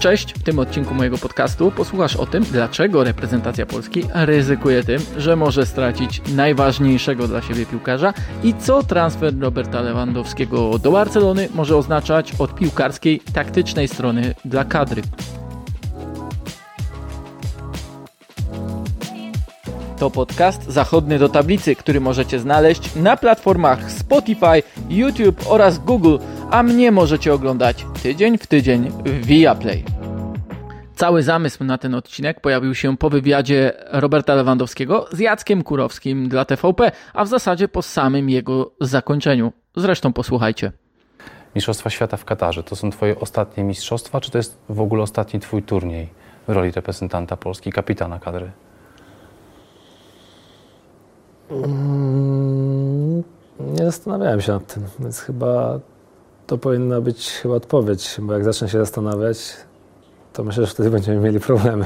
Cześć, w tym odcinku mojego podcastu posłuchasz o tym, dlaczego reprezentacja Polski ryzykuje tym, że może stracić najważniejszego dla siebie piłkarza i co transfer Roberta Lewandowskiego do Barcelony może oznaczać od piłkarskiej, taktycznej strony dla kadry. To podcast Zachodny do Tablicy, który możecie znaleźć na platformach Spotify, YouTube oraz Google, a mnie możecie oglądać tydzień w tydzień w Viaplay. Cały zamysł na ten odcinek pojawił się po wywiadzie Roberta Lewandowskiego z Jackiem Kurowskim dla TVP, a w zasadzie po samym jego zakończeniu. Zresztą posłuchajcie. Mistrzostwa Świata w Katarze to są Twoje ostatnie mistrzostwa, czy to jest w ogóle ostatni Twój turniej w roli reprezentanta Polski, kapitana kadry? Mm, nie zastanawiałem się nad tym, więc chyba to powinna być chyba odpowiedź, bo jak zacznę się zastanawiać, to myślę, że wtedy będziemy mieli problemy.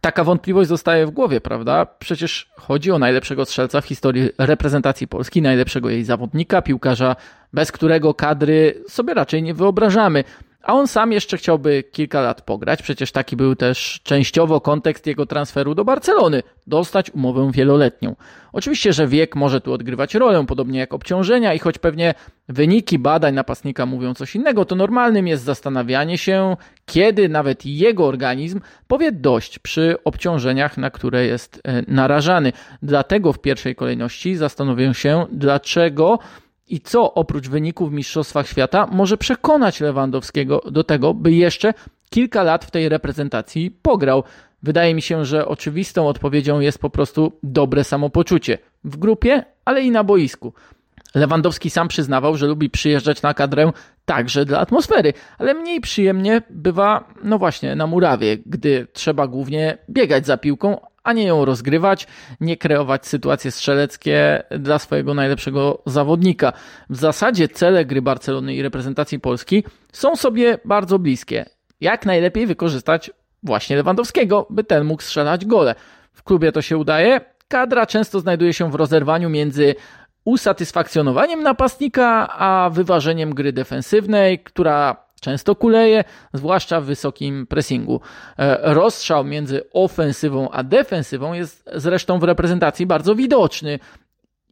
Taka wątpliwość zostaje w głowie, prawda? Przecież chodzi o najlepszego strzelca w historii reprezentacji Polski, najlepszego jej zawodnika, piłkarza, bez którego kadry sobie raczej nie wyobrażamy. A on sam jeszcze chciałby kilka lat pograć, przecież taki był też częściowo kontekst jego transferu do Barcelony dostać umowę wieloletnią. Oczywiście, że wiek może tu odgrywać rolę, podobnie jak obciążenia, i choć pewnie wyniki badań napastnika mówią coś innego, to normalnym jest zastanawianie się, kiedy nawet jego organizm powie dość przy obciążeniach, na które jest e, narażany. Dlatego w pierwszej kolejności zastanowię się, dlaczego i co oprócz wyników w Mistrzostwach Świata może przekonać Lewandowskiego do tego, by jeszcze kilka lat w tej reprezentacji pograł. Wydaje mi się, że oczywistą odpowiedzią jest po prostu dobre samopoczucie w grupie, ale i na boisku. Lewandowski sam przyznawał, że lubi przyjeżdżać na kadrę także dla atmosfery, ale mniej przyjemnie bywa, no właśnie, na murawie, gdy trzeba głównie biegać za piłką, a nie ją rozgrywać, nie kreować sytuacje strzeleckie dla swojego najlepszego zawodnika. W zasadzie cele gry Barcelony i reprezentacji Polski są sobie bardzo bliskie. Jak najlepiej wykorzystać właśnie Lewandowskiego, by ten mógł strzelać gole. W klubie to się udaje. Kadra często znajduje się w rozerwaniu między usatysfakcjonowaniem napastnika, a wyważeniem gry defensywnej, która często kuleje, zwłaszcza w wysokim pressingu. E, rozstrzał między ofensywą a defensywą jest zresztą w reprezentacji bardzo widoczny.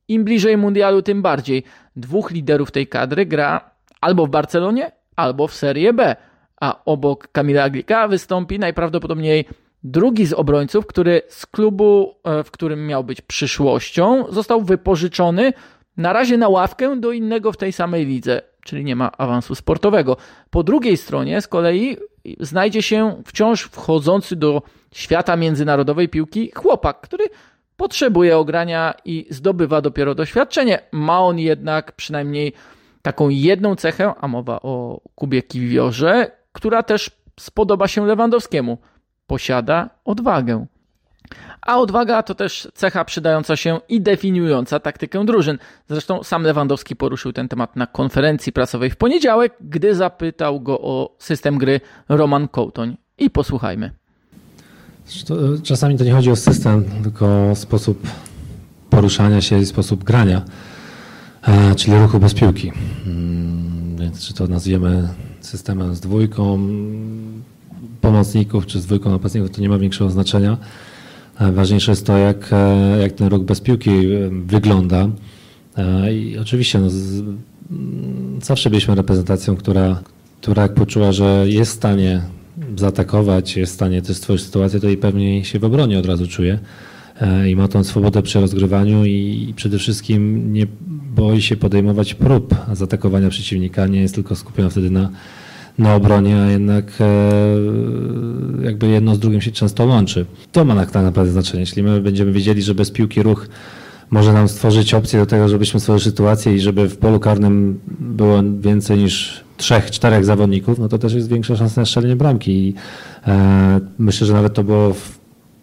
Im bliżej mundialu, tym bardziej. Dwóch liderów tej kadry gra albo w Barcelonie, albo w Serie B, a obok Kamila Glika wystąpi najprawdopodobniej drugi z obrońców, który z klubu, e, w którym miał być przyszłością, został wypożyczony na razie na ławkę do innego w tej samej lidze czyli nie ma awansu sportowego. Po drugiej stronie z kolei znajdzie się wciąż wchodzący do świata międzynarodowej piłki chłopak, który potrzebuje ogrania i zdobywa dopiero doświadczenie. Ma on jednak przynajmniej taką jedną cechę, a mowa o Kubie Kiwiorze, która też spodoba się Lewandowskiemu. Posiada odwagę. A odwaga to też cecha przydająca się i definiująca taktykę drużyn. Zresztą sam Lewandowski poruszył ten temat na konferencji prasowej w poniedziałek, gdy zapytał go o system gry Roman Kołtoń. I posłuchajmy. Czasami to nie chodzi o system, tylko o sposób poruszania się i sposób grania, e, czyli ruchu bez piłki. Mm, więc czy to nazwiemy systemem z dwójką pomocników, czy z dwójką napastników, to nie ma większego znaczenia. Ważniejsze jest to, jak, e, jak ten ruch bez piłki e, wygląda. E, I oczywiście no, z, mm, zawsze byliśmy reprezentacją, która, która jak poczuła, że jest w stanie zaatakować, jest w stanie też stworzyć sytuację, to i pewnie się w obronie od razu czuje i ma tą swobodę przy rozgrywaniu i przede wszystkim nie boi się podejmować prób zaatakowania przeciwnika, nie jest tylko skupiona wtedy na, na obronie, a jednak e, jakby jedno z drugim się często łączy. To ma tak naprawdę znaczenie. Jeśli my będziemy wiedzieli, że bez piłki ruch może nam stworzyć opcję do tego, żebyśmy stworzyli sytuację i żeby w polu karnym było więcej niż trzech, czterech zawodników, no to też jest większa szansa na strzelenie bramki. I, e, myślę, że nawet to było w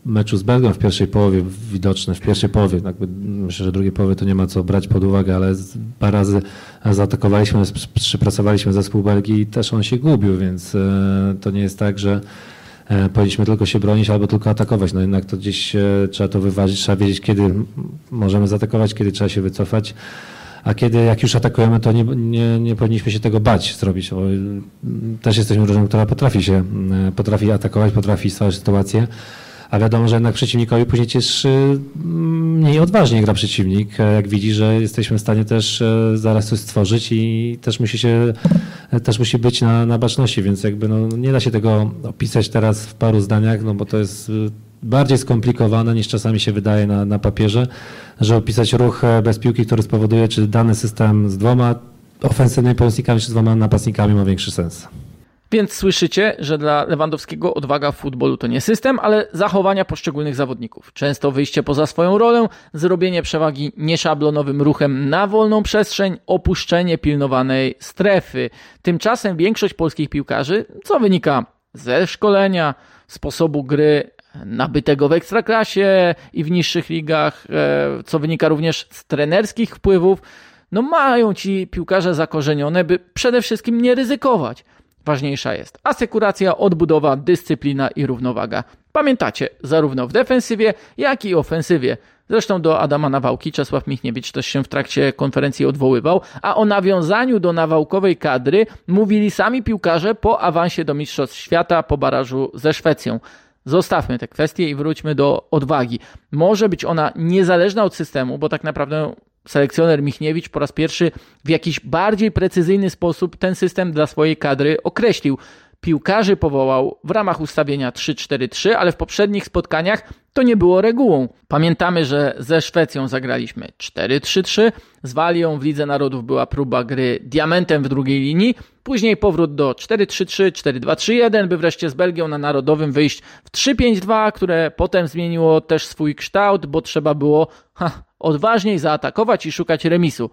meczu z Belgią w pierwszej połowie widoczne, w pierwszej połowie, jakby myślę, że drugiej połowy to nie ma co brać pod uwagę, ale parę razy zaatakowaliśmy, przypracowaliśmy zespół Belgii i też on się gubił, więc e, to nie jest tak, że e, powinniśmy tylko się bronić albo tylko atakować. No jednak to gdzieś e, trzeba to wyważyć, trzeba wiedzieć, kiedy możemy zaatakować, kiedy trzeba się wycofać. a kiedy jak już atakujemy, to nie, nie, nie powinniśmy się tego bać zrobić. Bo też jesteśmy drużyną, która potrafi się, potrafi atakować, potrafi stwarzać sytuację. A wiadomo, że jednak przeciwnikowi później też mniej odważnie gra przeciwnik, jak widzi, że jesteśmy w stanie też zaraz coś stworzyć i też musi się, też musi być na, na baczności, więc jakby no, nie da się tego opisać teraz w paru zdaniach, no bo to jest bardziej skomplikowane niż czasami się wydaje na, na papierze, że opisać ruch e, bez piłki, który spowoduje, czy dany system z dwoma ofensywnymi pomocnikami, czy z dwoma napastnikami ma większy sens. Więc słyszycie, że dla Lewandowskiego odwaga w futbolu to nie system, ale zachowania poszczególnych zawodników. Często wyjście poza swoją rolę, zrobienie przewagi nieszablonowym ruchem na wolną przestrzeń, opuszczenie pilnowanej strefy. Tymczasem większość polskich piłkarzy, co wynika ze szkolenia, sposobu gry, nabytego w ekstraklasie i w niższych ligach, e, co wynika również z trenerskich wpływów, no mają ci piłkarze zakorzenione, by przede wszystkim nie ryzykować. Ważniejsza jest asekuracja, odbudowa, dyscyplina i równowaga. Pamiętacie, zarówno w defensywie, jak i ofensywie. Zresztą do Adama Nawałki Czesław Michniewicz też się w trakcie konferencji odwoływał, a o nawiązaniu do nawałkowej kadry mówili sami piłkarze po awansie do Mistrzostw Świata po barażu ze Szwecją. Zostawmy te kwestie i wróćmy do odwagi. Może być ona niezależna od systemu, bo tak naprawdę selekcjoner Michniewicz po raz pierwszy w jakiś bardziej precyzyjny sposób ten system dla swojej kadry określił piłkarzy powołał w ramach ustawienia 3-4-3, ale w poprzednich spotkaniach to nie było regułą. Pamiętamy, że ze Szwecją zagraliśmy 4-3-3, z Walią w Lidze Narodów była próba gry diamentem w drugiej linii, później powrót do 4-3-3, 4-2-3-1, by wreszcie z Belgią na Narodowym wyjść w 3-5-2, które potem zmieniło też swój kształt, bo trzeba było ha, odważniej zaatakować i szukać remisu.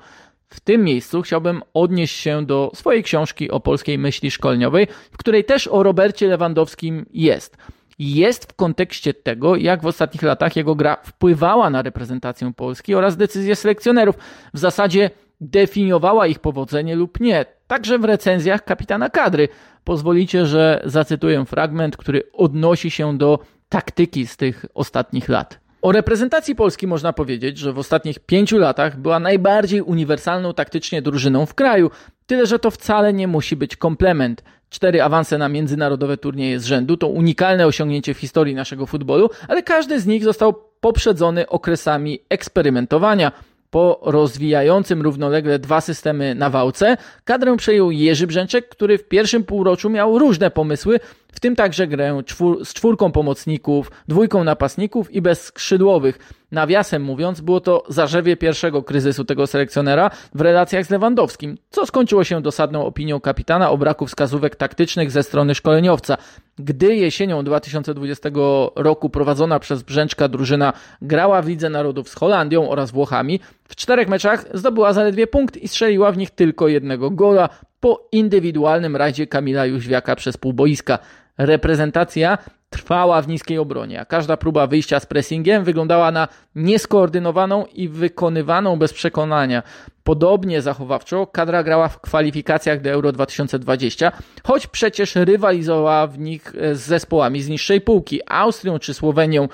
W tym miejscu chciałbym odnieść się do swojej książki o polskiej myśli szkolniowej, w której też o Robercie Lewandowskim jest. Jest w kontekście tego, jak w ostatnich latach jego gra wpływała na reprezentację Polski oraz decyzje selekcjonerów. W zasadzie definiowała ich powodzenie lub nie. Także w recenzjach kapitana kadry. Pozwolicie, że zacytuję fragment, który odnosi się do taktyki z tych ostatnich lat. O reprezentacji Polski można powiedzieć, że w ostatnich pięciu latach była najbardziej uniwersalną taktycznie drużyną w kraju. Tyle, że to wcale nie musi być komplement. Cztery awanse na międzynarodowe turnieje z rzędu to unikalne osiągnięcie w historii naszego futbolu, ale każdy z nich został poprzedzony okresami eksperymentowania. Po rozwijającym równolegle dwa systemy na wałce, kadrę przejął Jerzy Brzęczek, który w pierwszym półroczu miał różne pomysły, w tym także grę czwór, z czwórką pomocników, dwójką napastników i bez skrzydłowych. Nawiasem mówiąc, było to zarzewie pierwszego kryzysu tego selekcjonera w relacjach z Lewandowskim, co skończyło się dosadną opinią kapitana o braku wskazówek taktycznych ze strony szkoleniowca. Gdy jesienią 2020 roku prowadzona przez Brzęczka drużyna grała w Lidze Narodów z Holandią oraz Włochami, w czterech meczach zdobyła zaledwie punkt i strzeliła w nich tylko jednego gola po indywidualnym razie Kamila Jóźwiaka przez pół boiska. Reprezentacja trwała w niskiej obronie, a każda próba wyjścia z pressingiem wyglądała na nieskoordynowaną i wykonywaną bez przekonania. Podobnie zachowawczo kadra grała w kwalifikacjach do Euro 2020, choć przecież rywalizowała w nich z zespołami z niższej półki, Austrią czy Słowenią,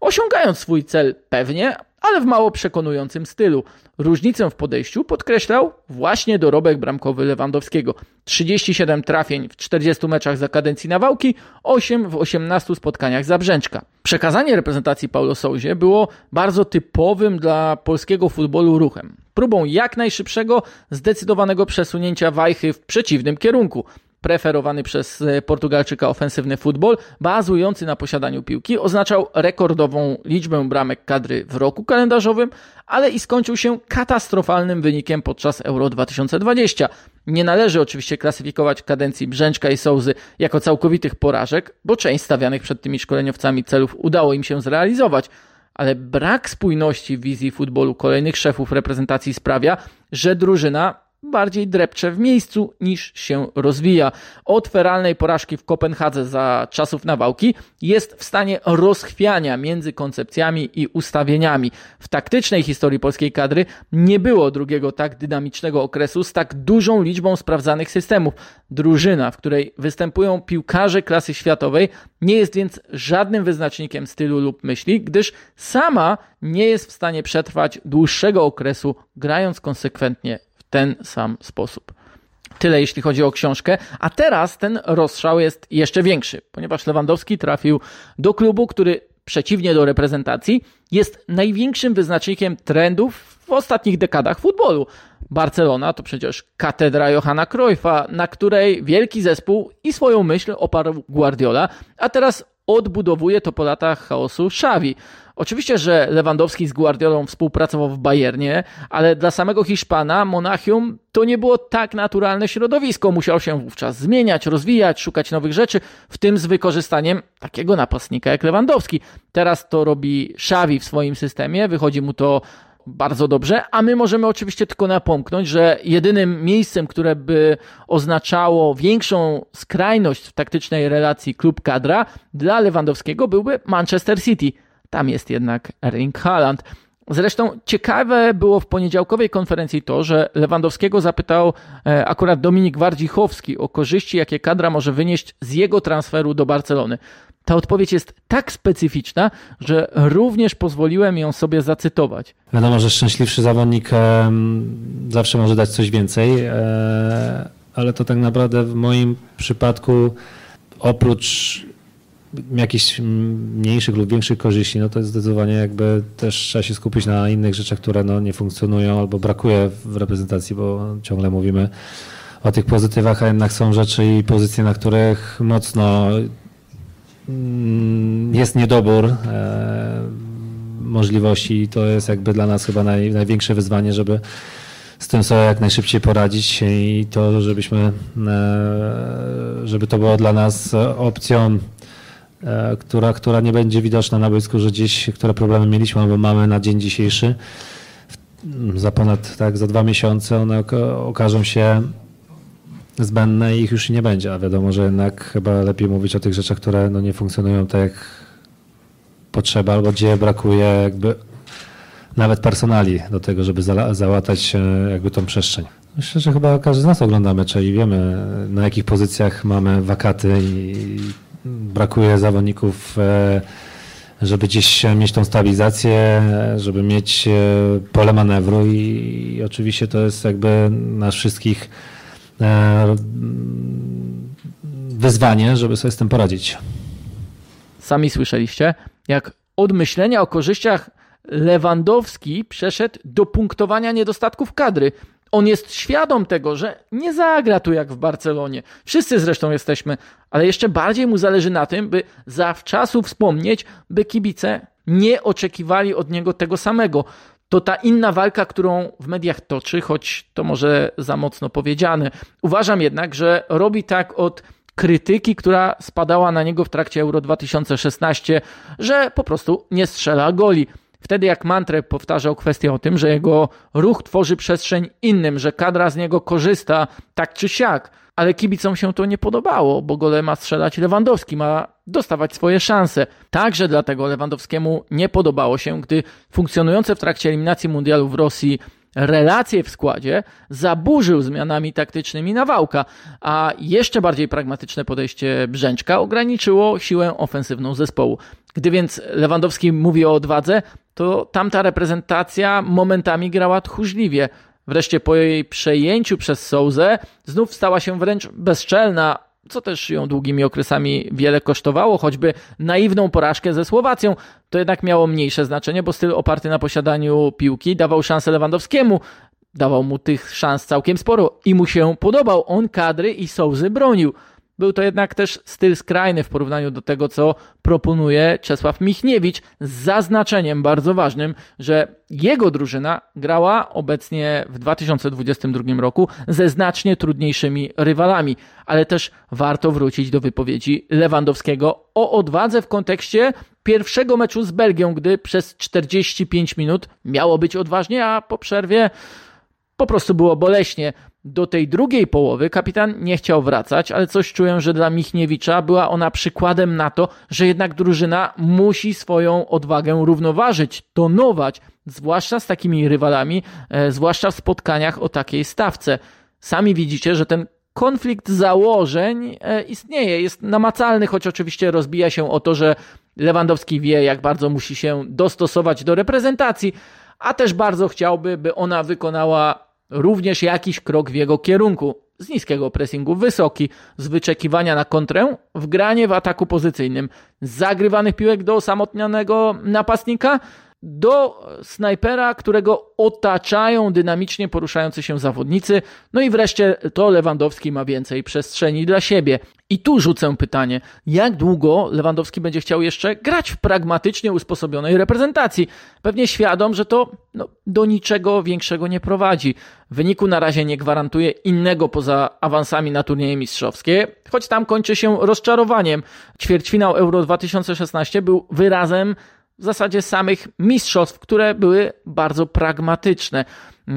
osiągając swój cel pewnie, ale w mało przekonującym stylu. Różnicę w podejściu podkreślał właśnie dorobek bramkowy Lewandowskiego. 37 trafień w 40 meczach za kadencji Nawałki, 8 w 18 spotkaniach za Brzęczka. Przekazanie reprezentacji Paulo Souzie było bardzo typowym dla polskiego futbolu ruchem. Próbą jak najszybszego, zdecydowanego przesunięcia wajchy w przeciwnym kierunku preferowany przez e, Portugalczyka ofensywny futbol, bazujący na posiadaniu piłki, oznaczał rekordową liczbę bramek kadry w roku kalendarzowym, ale i skończył się katastrofalnym wynikiem podczas Euro 2020. Nie należy oczywiście klasyfikować kadencji Brzęczka i Sołzy jako całkowitych porażek, bo część stawianych przed tymi szkoleniowcami celów udało im się zrealizować, ale brak spójności wizji futbolu kolejnych szefów reprezentacji sprawia, że drużyna bardziej drepcze w miejscu niż się rozwija. Od feralnej porażki w Kopenhadze za czasów nawałki jest w stanie rozchwiania między koncepcjami i ustawieniami. W taktycznej historii polskiej kadry nie było drugiego tak dynamicznego okresu z tak dużą liczbą sprawdzanych systemów. Drużyna, w której występują piłkarze klasy światowej, nie jest więc żadnym wyznacznikiem stylu lub myśli, gdyż sama nie jest w stanie przetrwać dłuższego okresu grając konsekwentnie ten sam sposób. Tyle jeśli chodzi o książkę, a teraz ten rozstrzał jest jeszcze większy, ponieważ Lewandowski trafił do klubu, który przeciwnie do reprezentacji jest największym wyznacznikiem trendów w ostatnich dekadach futbolu. Barcelona to przecież katedra Johanna Cruyffa, na której wielki zespół i swoją myśl oparł Guardiola, a teraz odbudowuje to po latach chaosu Xavi. Oczywiście, że Lewandowski z Guardiolą współpracował w Bayernie, ale dla samego Hiszpana Monachium to nie było tak naturalne środowisko. Musiał się wówczas zmieniać, rozwijać, szukać nowych rzeczy, w tym z wykorzystaniem takiego napastnika jak Lewandowski. Teraz to robi Xavi w swoim systemie, wychodzi mu to bardzo dobrze, a my możemy oczywiście tylko napomknąć, że jedynym miejscem, które by oznaczało większą skrajność w taktycznej relacji klub-kadra dla Lewandowskiego byłby Manchester City. Tam jest jednak Erling Haaland. Zresztą ciekawe było w poniedziałkowej konferencji to, że Lewandowskiego zapytał e, akurat Dominik Wardzichowski o korzyści, jakie kadra może wynieść z jego transferu do Barcelony. Ta odpowiedź jest tak specyficzna, że również pozwoliłem ją sobie zacytować. Wiadomo, że szczęśliwszy zawodnik zawsze może dać coś więcej, e, ale to tak naprawdę w moim przypadku oprócz jakichś mniejszych lub większych korzyści, no to zdecydowanie jakby też trzeba się skupić na innych rzeczach, które no nie funkcjonują albo brakuje w reprezentacji, bo ciągle mówimy o tych pozytywach, a jednak są rzeczy i pozycje, na których mocno mm, jest niedobór e, możliwości. I to jest jakby dla nas chyba naj, największe wyzwanie, żeby z tym sobie jak najszybciej poradzić i to, żebyśmy, e, żeby to było dla nas opcją która, która nie będzie widoczna na boisku, że gdzieś, które problemy mieliśmy albo mamy na dzień dzisiejszy. Za ponad, tak, za dwa miesiące one okażą się zbędne i ich już nie będzie, a wiadomo, że jednak chyba lepiej mówić o tych rzeczach, które no, nie funkcjonują tak jak potrzeba, albo gdzie brakuje jakby nawet personali do tego, żeby załatać e, jakby tą przestrzeń. Myślę, że chyba każdy z nas ogląda mecze i wiemy na jakich pozycjach mamy wakaty i brakuje zawodników, e, żeby gdzieś mieć tą stabilizację, żeby mieć e, pole manewru i oczywiście to jest jakby nas wszystkich e, wyzwanie, żeby sobie z tym poradzić. Sami słyszeliście, jak od myślenia o korzyściach Lewandowski przeszedł do punktowania niedostatków kadry. On jest świadom tego, że nie zagra tu jak w Barcelonie. Wszyscy zresztą jesteśmy, ale jeszcze bardziej mu zależy na tym, by zawczasu wspomnieć, by kibice nie oczekiwali od niego tego samego. To ta inna walka, którą w mediach toczy, choć to może za mocno powiedziane. Uważam jednak, że robi tak od krytyki, która spadała na niego w trakcie Euro 2016, że po prostu nie strzela goli. Wtedy jak mantrę powtarzał kwestię o tym, że jego ruch tworzy przestrzeń innym, że kadra z niego korzysta tak czy siak, ale kibicom się to nie podobało, bo gole ma strzelać Lewandowski, ma dostawać swoje szanse. Także dlatego Lewandowskiemu nie podobało się, gdy funkcjonujące w trakcie eliminacji mundialu w Rosji relacje w składzie zaburzył zmianami taktycznymi Nawałka, a jeszcze bardziej pragmatyczne podejście Brzęczka ograniczyło siłę ofensywną zespołu. Gdy więc Lewandowski mówi o odwadze, to tamta reprezentacja momentami grała tchórzliwie. Wreszcie po jej przejęciu przez Souzę znów stała się wręcz bezczelna, co też ją długimi okresami wiele kosztowało, choćby naiwną porażkę ze Słowacją. To jednak miało mniejsze znaczenie, bo styl oparty na posiadaniu piłki dawał szansę Lewandowskiemu. Dawał mu tych szans całkiem sporo i mu się podobał. On kadry i Souzy bronił. Był to jednak też styl skrajny w porównaniu do tego, co proponuje Czesław Michniewicz, z zaznaczeniem bardzo ważnym, że jego drużyna grała obecnie w 2022 roku ze znacznie trudniejszymi rywalami, ale też warto wrócić do wypowiedzi Lewandowskiego o odwadze w kontekście pierwszego meczu z Belgią, gdy przez 45 minut miało być odważnie, a po przerwie po prostu było boleśnie. Do tej drugiej połowy kapitan nie chciał wracać, ale coś czuję, że dla Michniewicza była ona przykładem na to, że jednak drużyna musi swoją odwagę równoważyć, tonować, zwłaszcza z takimi rywalami, e, zwłaszcza w spotkaniach o takiej stawce. Sami widzicie, że ten konflikt założeń e, istnieje, jest namacalny, choć oczywiście rozbija się o to, że Lewandowski wie, jak bardzo musi się dostosować do reprezentacji, a też bardzo chciałby, by ona wykonała również jakiś krok w jego kierunku. Z niskiego pressingu wysoki, z wyczekiwania na kontrę, w granie w ataku pozycyjnym, z zagrywanych piłek do osamotnionego napastnika, do snajpera, którego otaczają dynamicznie poruszający się zawodnicy. No i wreszcie to Lewandowski ma więcej przestrzeni dla siebie. I tu rzucę pytanie, jak długo Lewandowski będzie chciał jeszcze grać w pragmatycznie usposobionej reprezentacji? Pewnie świadom, że to no, do niczego większego nie prowadzi. Wyniku na razie nie gwarantuje innego poza awansami na turnieje mistrzowskie, choć tam kończy się rozczarowaniem. Ćwierćfinał Euro 2016 był wyrazem w zasadzie samych mistrzostw, które były bardzo pragmatyczne.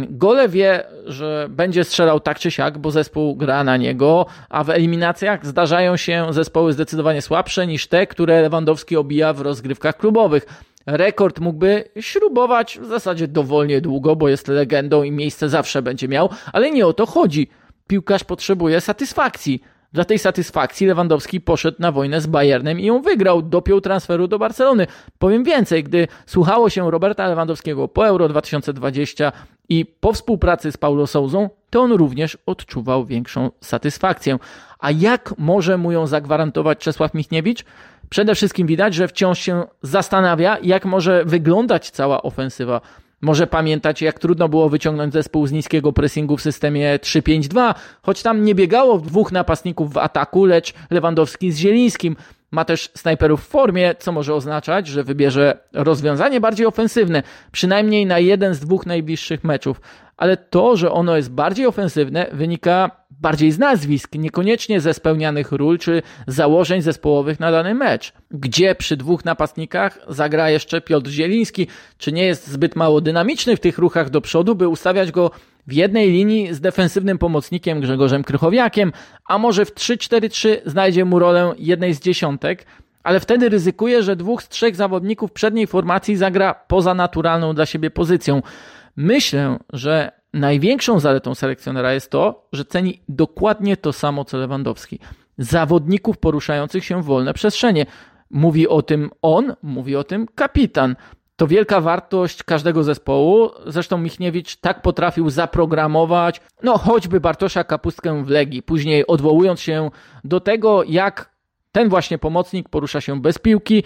Gole wie, że będzie strzelał tak czy siak, bo zespół gra na niego, a w eliminacjach zdarzają się zespoły zdecydowanie słabsze niż te, które Lewandowski obija w rozgrywkach klubowych. Rekord mógłby śrubować w zasadzie dowolnie długo, bo jest legendą i miejsce zawsze będzie miał, ale nie o to chodzi. Piłkarz potrzebuje satysfakcji. Dla tej satysfakcji Lewandowski poszedł na wojnę z Bayernem i ją wygrał, dopiął transferu do Barcelony. Powiem więcej, gdy słuchało się Roberta Lewandowskiego po Euro 2020 i po współpracy z Paulo Souzą, to on również odczuwał większą satysfakcję. A jak może mu ją zagwarantować Czesław Michniewicz? Przede wszystkim widać, że wciąż się zastanawia, jak może wyglądać cała ofensywa może pamiętać, jak trudno było wyciągnąć zespół z niskiego pressingu w systemie 3-5-2, choć tam nie biegało dwóch napastników w ataku, lecz Lewandowski z Zielińskim. Ma też snajperów w formie, co może oznaczać, że wybierze rozwiązanie bardziej ofensywne, przynajmniej na jeden z dwóch najbliższych meczów. Ale to, że ono jest bardziej ofensywne, wynika bardziej z nazwisk, niekoniecznie ze spełnianych ról czy założeń zespołowych na dany mecz. Gdzie przy dwóch napastnikach zagra jeszcze Piotr Zieliński? Czy nie jest zbyt mało dynamiczny w tych ruchach do przodu, by ustawiać go w jednej linii z defensywnym pomocnikiem Grzegorzem Krychowiakiem, a może w 3-4-3 znajdzie mu rolę jednej z dziesiątek, ale wtedy ryzykuje, że dwóch z trzech zawodników przedniej formacji zagra poza naturalną dla siebie pozycją. Myślę, że największą zaletą selekcjonera jest to, że ceni dokładnie to samo co Lewandowski. Zawodników poruszających się w wolne przestrzenie. Mówi o tym on, mówi o tym kapitan. To wielka wartość każdego zespołu. Zresztą Michniewicz tak potrafił zaprogramować, no choćby Bartosza Kapustkę w Legii, później odwołując się do tego, jak ten właśnie pomocnik porusza się bez piłki,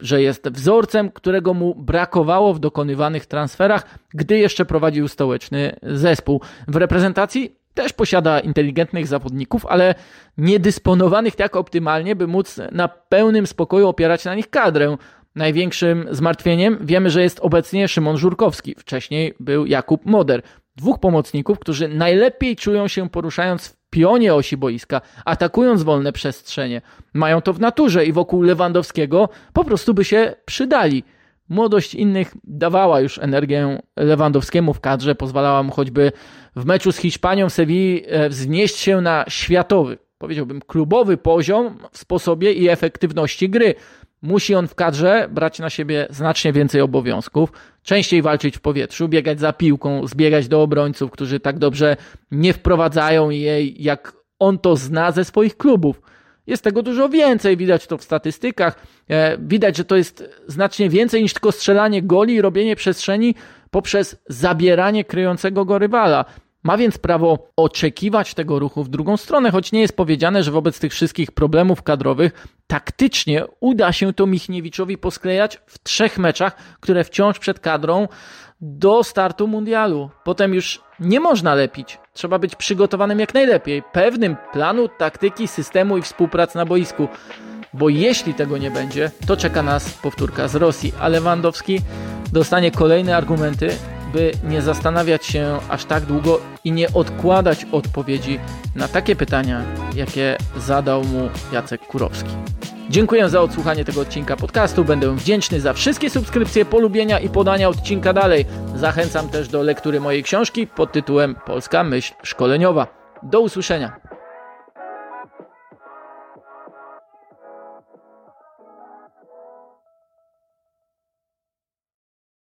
że jest wzorcem, którego mu brakowało w dokonywanych transferach, gdy jeszcze prowadził stołeczny zespół. W reprezentacji też posiada inteligentnych zawodników, ale niedysponowanych tak optymalnie, by móc na pełnym spokoju opierać na nich kadrę. Największym zmartwieniem wiemy, że jest obecnie Szymon Żurkowski. Wcześniej był Jakub Moder. Dwóch pomocników, którzy najlepiej czują się poruszając w pionie osi boiska, atakując wolne przestrzenie. Mają to w naturze i wokół Lewandowskiego po prostu by się przydali. Młodość innych dawała już energię Lewandowskiemu w kadrze, pozwalała mu choćby w meczu z Hiszpanią Sewilli e, wznieść się na światowy, powiedziałbym klubowy poziom w sposobie i efektywności gry. Musi on w kadrze brać na siebie znacznie więcej obowiązków, częściej walczyć w powietrzu, biegać za piłką, zbiegać do obrońców, którzy tak dobrze nie wprowadzają jej, jak on to zna ze swoich klubów. Jest tego dużo więcej, widać to w statystykach. E, widać, że to jest znacznie więcej niż tylko strzelanie goli i robienie przestrzeni poprzez zabieranie kryjącego go rywala. Ma więc prawo oczekiwać tego ruchu w drugą stronę, choć nie jest powiedziane, że wobec tych wszystkich problemów kadrowych taktycznie uda się to Michniewiczowi posklejać w trzech meczach, które wciąż przed kadrą do startu mundialu. Potem już nie można lepić. Trzeba być przygotowanym jak najlepiej, pewnym planu, taktyki, systemu i współpracy na boisku. Bo jeśli tego nie będzie, to czeka nas powtórka z Rosji, a Lewandowski dostanie kolejne argumenty, by nie zastanawiać się aż tak długo i nie odkładać odpowiedzi na takie pytania, jakie zadał mu Jacek Kurowski. Dziękuję za odsłuchanie tego odcinka podcastu. Będę wdzięczny za wszystkie subskrypcje, polubienia i podania odcinka dalej. Zachęcam też do lektury mojej książki pod tytułem Polska myśl szkoleniowa. Do usłyszenia.